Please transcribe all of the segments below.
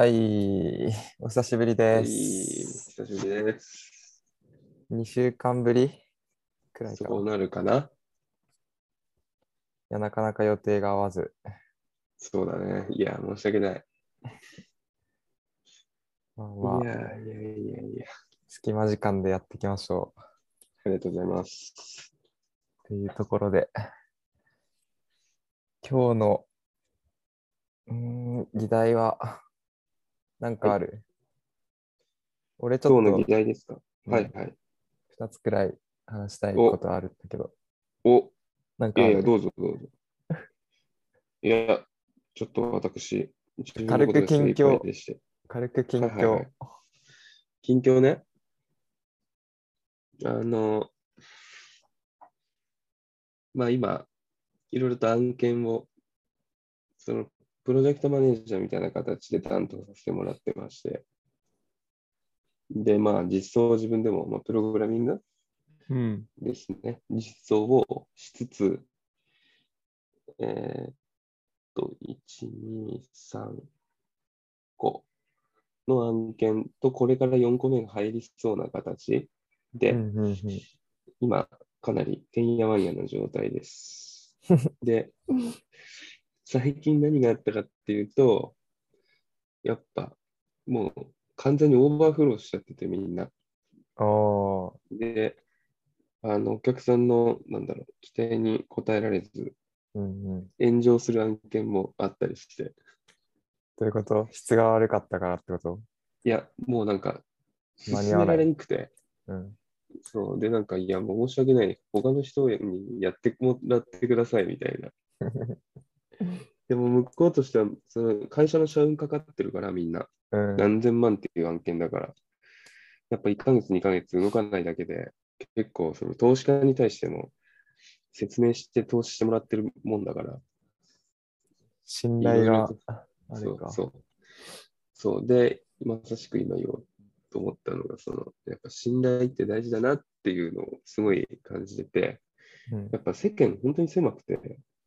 はい、お久しぶりはい、です。久しぶりです。2週間ぶりくらいかな。そういなるかな？や、なかなか予定が合わず。そうだね。いや、申し訳ない。まあまあ、いやいやいやいや、隙間時間でやっていきましょう。ありがとうございます。というところで、今日の、うーん、議題は、なんかある、俺ちょっ今日の議と題ですか？うんはいはい。2つくらい話したいことあるんだけど、お、なんかあるいやいや、どうぞどうぞ。いや、ちょっと私、自分の軽く近況杯でして。軽く近はいはいは況い。近況ね。あの、まあ今、いろいろと案件を、その、プロジェクトマネージャーみたいな形で担当させてもらってまして。で、まあ実装を自分でも、まあ、プログラミングうん。ですね。実装をしつつ、えーっと、1、2、3、5の案件と、これから4個目が入りそうな形で、うんうんうん今、かなりてんやわんやな状態です。で、最近何があったかっていうと、やっぱ、もう完全にオーバーフローしちゃってて、みんな。あーで、あの、お客さんの、なんだろう、期待に応えられず、うんうん。炎上する案件もあったりして、どういうこと？質が悪かったからってこと？いや、もうなんか、進められにくて、うん。そう、で、なんか、いや、もう申し訳ない。他の人にやってもらってください、みたいな。でも、向こうとしては、その会社の社運かかってるから、みんな。うん。何千万っていう案件だから。やっぱ1ヶ月、2ヶ月動かないだけで、結構、その投資家に対しても、説明して投資してもらってるもんだから、信頼がそ。うそう。そう。で、まさしく今言おうと思ったのが、その、やっぱ信頼って大事だなっていうのをすごい感じてて、うんやっぱ世間本当に狭くて、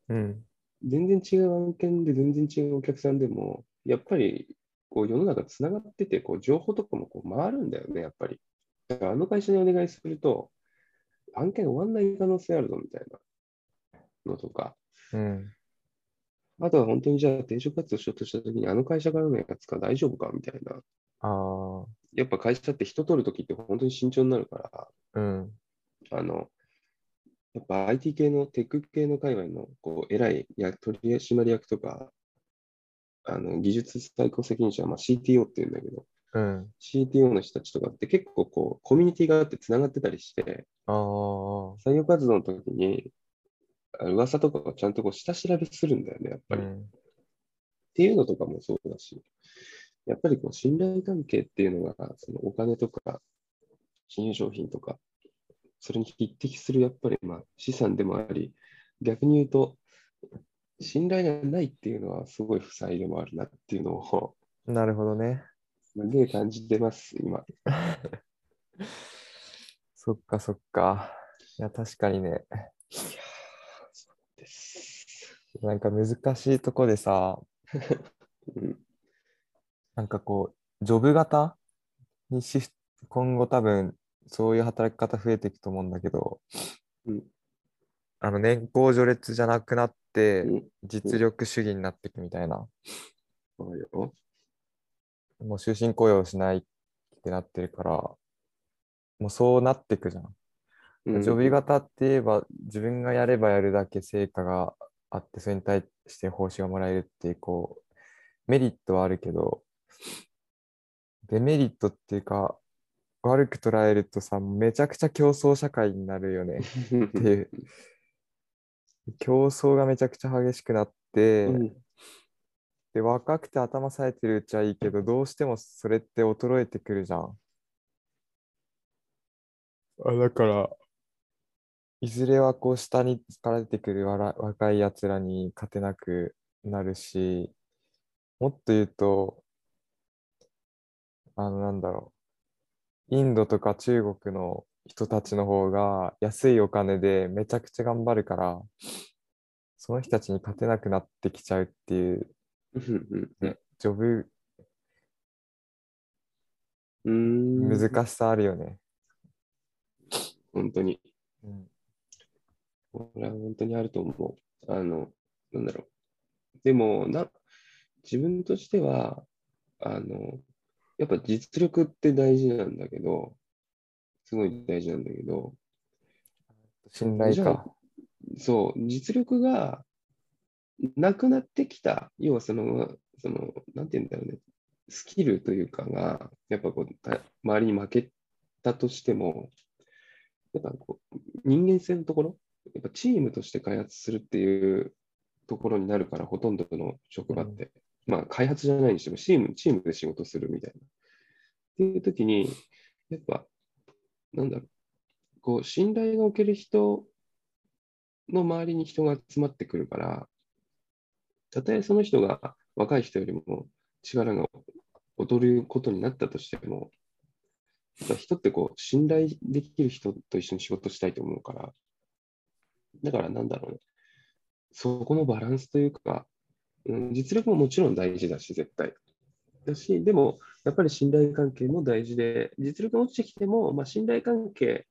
うん。全然違う案件で全然違うお客さんでも、やっぱりこう世の中つながってて、こう情報とかもこう回るんだよね、やっぱり。だからあの会社にお願いすると、案件終わんない可能性あるぞみたいなのとか、うん。あとは本当にじゃあ転職活動しようとしたときに、あの会社からのやつか大丈夫かみたいな。ああ。やっぱ会社って人取るときって本当に慎重になるから、うん。あの、やっぱ IT 系のテック系の界隈のこう偉いや取締役とか、あの技術最高責任者はまあ CTO って言うんだけど、うん。CTO の人たちとかって結構こうコミュニティがあってつながってたりして。採用活動の時にあ噂とかをちゃんとこう下調べするんだよね、やっぱり。っうん。ていうのとかもそうだし、やっぱりこう信頼関係っていうのが、そのお金とか金融商品とか、それに匹敵するやっぱりまあ資産でもあり、逆に言うと、信頼がないっていうのはすごい負債でもあるなっていうのを、なるほどね。すげえ感じてます、今。そっかそっか。いや、確かにね。そうです。なんか難しいとこでさ、うん、なんかこう、ジョブ型にシフト、今後多分そういう働き方増えていくと思うんだけど、うんあの年功序列じゃなくなってうん実力主義になっていくみたいな、そうよ。もう終身雇用しないってなってるから、もうそうなっていくじゃん。うんジョブ型って言えば自分がやればやるだけ成果があってそれに対して報酬がもらえるっていうこうメリットはあるけどデメリットっていうか悪く捉えるとさめちゃくちゃ競争社会になるよね。っていう。競争がめちゃくちゃ激しくなって、うん。で若くて頭冴えてるうちはいいけどどうしてもそれって衰えてくるじゃん。あだからいずれはこう下にから出てくるわら若いやつらに勝てなくなるし、もっと言うと、あのなんだろう、インドとか中国の人たちの方が安いお金でめちゃくちゃ頑張るから、その人たちに勝てなくなってきちゃうっていうジョブうーん。難しさあるよね。本当に。うん。これは本当にあると思う。あの、なんだろう。でも、な、自分としては、あの、やっぱ実力って大事なんだけど、すごい大事なんだけど、信頼か。そう、実力がなくなってきた、要はその、その、なんて言うんだろうね、スキルというかが、やっぱこう、た周りに負けたとしても、やっぱこう、人間性のところ、やっぱチームとして開発するっていうところになるから、ほとんどの職場って、まあ、開発じゃないにしても、チーム、チームで仕事するみたいな。っていう時に、やっぱ、なんだろう、こう、信頼がおける人の周りに人が集まってくるから、たとえその人が若い人よりも力が劣ることになったとしても、やっぱ人ってこう、信頼できる人と一緒に仕事したいと思うから、だからなんだろうね、そこのバランスというか、うん、実力ももちろん大事だし、絶対。だし、でも、やっぱり信頼関係も大事で、実力が落ちてきても、まあ、信頼関係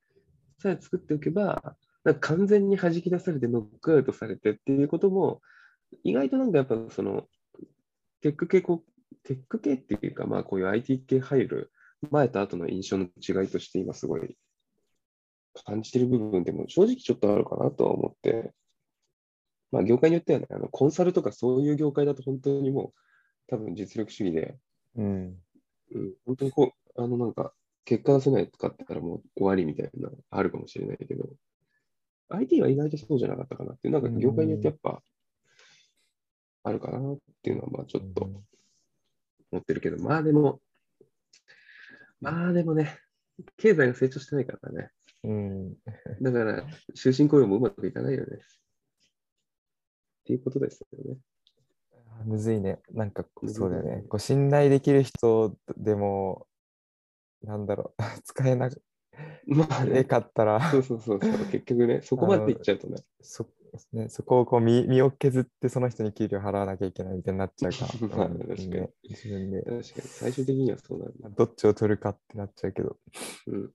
さえ作っておけば、なんか完全に弾き出されてノックアウトされてっていうことも、意外となんかやっぱその、テック系こう、テック系っていうか、まあこういう IT 系入る前と後の印象の違いとして今すごい感じてる部分でも正直ちょっとあるかなとは思って、まあ業界によってはね、あのコンサルとかそういう業界だと本当にもう多分実力主義で、うん。うん、本当にこう、あのなんか、結果出せないとかってたらもう終わりみたいなのあるかもしれないけど、IT は意外とそうじゃなかったかなっていう、なんか業界によってやっぱ、あるかなっていうのは、まあちょっと思ってるけど、まあでも、まあでもね、経済が成長してないからね。うん。だから、終身雇用もうまくいかないよね。っていうことですよね。むずいね。なんかそうだよね。こう信頼できる人でも、なんだろう、使えなまあね、かったら、そうそうそうそう、結局ね、そこまでいっちゃうとね。そね、そこをこう身身を削ってその人に給料払わなきゃいけないみたいになっちゃうから、まあうん確かにね自分で確かに、最終的にはそうなんだ。どっちを取るかってなっちゃうけど。うん。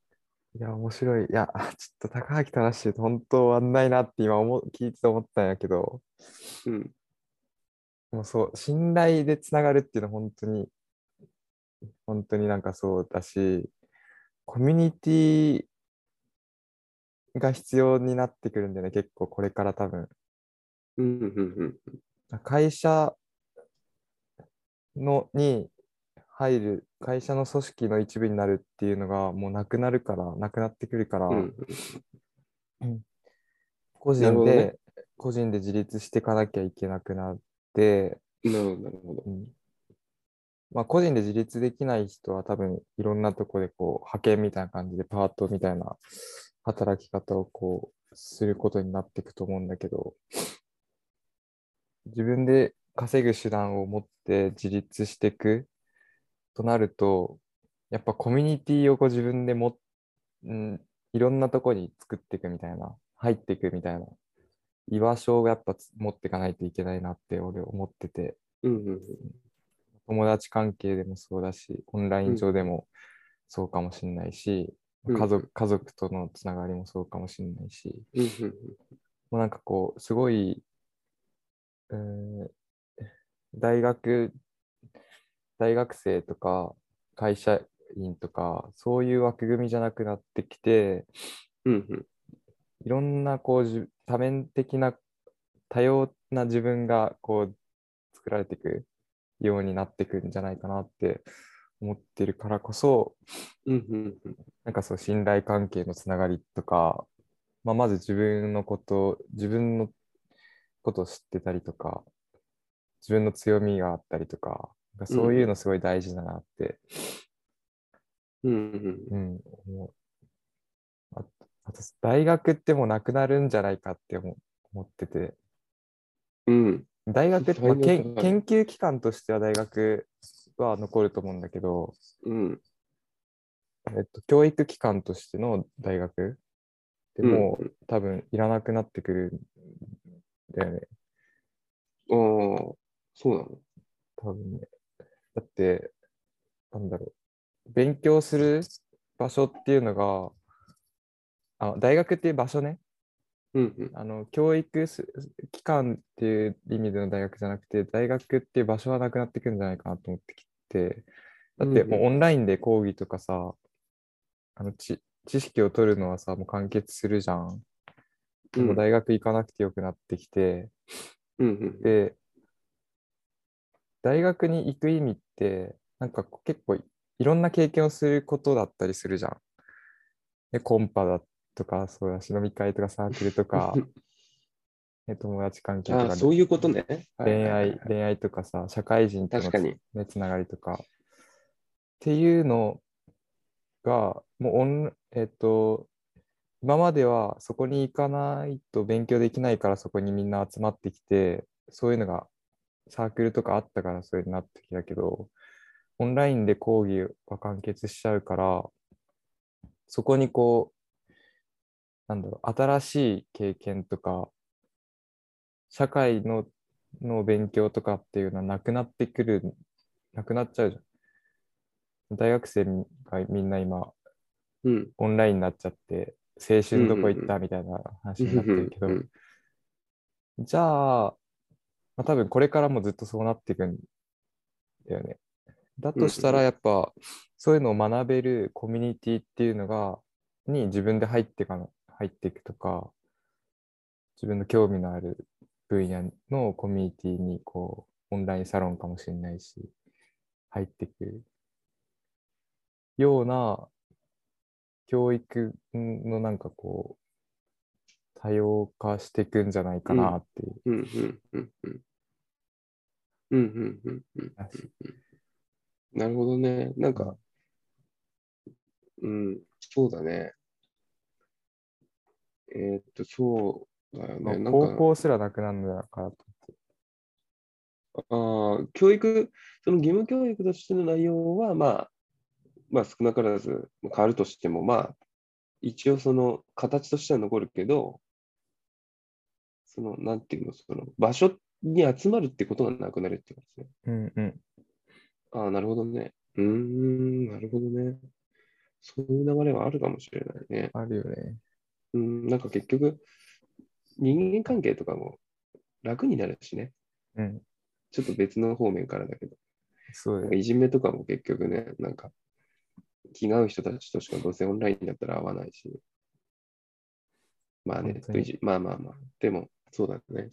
いや、面白い。いや、あちょっと高垣正しいと本当終わんないなって今思う聞いてて思ったんやけど、うん。もうそう、信頼でつながるっていうのは本当に、本当になんかそうだし、コミュニティが必要になってくるんだよね、結構これから多分。うん。うん。うん。会社のに入る、会社の組織の一部になるっていうのがもうなくなるから、なくなってくるから、うん。個人で、ね個人で自立していかなきゃいけなくなって、なるほど。うんまあ、個人で自立できない人は多分いろんなとこでこう派遣みたいな感じでパートみたいな働き方をこうすることになっていくと思うんだけど自分で稼ぐ手段を持って自立していくとなるとやっぱコミュニティをこう自分でも、うん、いろんなとこに作っていくみたいな入っていくみたいな居場所をやっぱつ持っていかないといけないなって俺思ってて。うん。うん。友達関係でもそうだし、オンライン上でもそうかもしれないし、うん家族家族とのつながりもそうかもしれないし、うん。うん。もうなんかこう、すごい、うーん大学、大学生とか会社員とか、そういう枠組みじゃなくなってきて、うん。うん。いろんなこうじ多面的な多様な自分がこう作られていくようになってくるんじゃないかなって思ってるからこそうん。うん。なんかそう信頼関係のつながりとか、まあ、まず自分のこと自分のことを知ってたりとか自分の強みがあったりとかそういうのすごい大事だなって、うん。うん。うん思うああと大学ってもうなくなるんじゃないかって思思っててうん。大学って、まあ、研究機関としては大学は残ると思うんだけど、うん。えっと、教育機関としての大学でもう、多分いらなくなってくるんだよね。ああ、そうなの？多分ね。だって、なんだろ勉強する場所っていうのが、あ大学っていう場所ね、うんうん。あの教育す機関っていう意味での大学じゃなくて、大学っていう場所はなくなってくるんじゃないかなと思ってきて、だってもうオンラインで講義とかさ、あの知知識を取るのはさ、もう完結するじゃん。でも大学行かなくてよくなってきて、うんうん。で、大学に行く意味って、なんか結構いろんな経験をすることだったりするじゃん。で、コンパだとか、そうだし、飲み会とかサークルとか、ね友達関係とかああ、そういうことね。恋愛、恋愛とかさ、社会人との確かに。ね、つながりとか。っていうのが、もうオン、えっと、今まではそこに行かないと勉強できないからそこにみんな集まってきて、そういうのがサークルとかあったからそういうになってきたけど、オンラインで講義は完結しちゃうから、そこにこう、なんだろう、新しい経験とか、社会のの勉強とかっていうのはなくなってくる、なくなっちゃうじゃん。大学生がみんな今、うん。オンラインになっちゃって、青春どこ行ったみたいな話になってるけどうん、じゃあ、まあ、多分これからもずっとそうなっていくんだよね。だとしたらやっぱ、そういうのを学べるコミュニティっていうのが、に自分で入ってかな、入っていくとか、自分の興味のある分野のコミュニティにこう、オンラインサロンかもしれないし、入っていくような教育のなんかこう、多様化していくんじゃないかなっていう。うんうんうんうん。うんうんうんうん。なるほどね。なんか、うん、そうだね。えーっと、そうだよね。なん高か、校すらなくなるんだからとあー教育、その義務教育としての内容は、まあ、まあ少なからず変わるとしても、まあ、一応その形としては残るけど、その、なんていうの、その場所に集まるってことがなくなるってことですね。うんうん。ああ、なるほどね。うーん、なるほどね。そういう流れはあるかもしれないね。あるよね。うん、なんか結局、人間関係とかも楽になるしね。うん。ちょっと別の方面からだけど。そうだよ。なんかいじめとかも結局ね、なんか気が合う人たちとしかどうせオンラインだったら会わないし。まあねまあまあまあ。でも、そうだね。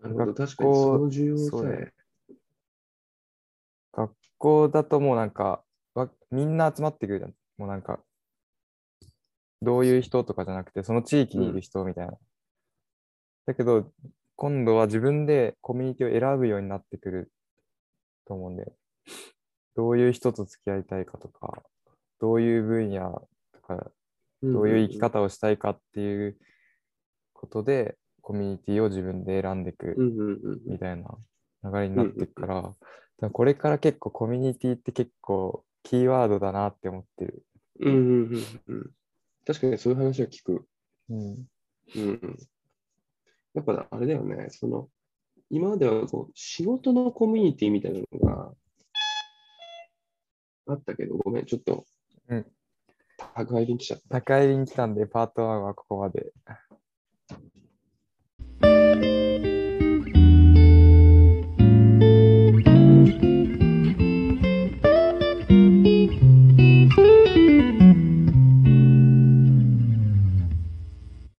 なるほど、学校確かにその重要さえ。学校だともうなんか、わみんな集まってくるじゃん。もうなんか、どういう人とかじゃなくて、その地域にいる人みたいな。だけど、今度は自分でコミュニティを選ぶようになってくると思うんで、どういう人と付き合いたいかとか、どういう分野とか、どういう生き方をしたいかっていうことで、コミュニティを自分で選んでいくみたいな流れになっていくから、だからこれから結構コミュニティって結構キーワードだなって思ってる。うんうんうんうん。確かにそういう話は聞く。うん。うんうん。やっぱあれだよね、その、今まではこう仕事のコミュニティみたいなのがあったけど、ごめん、ちょっと、うん宅配便来ちゃった。高いに来たんで、パート1はここまで。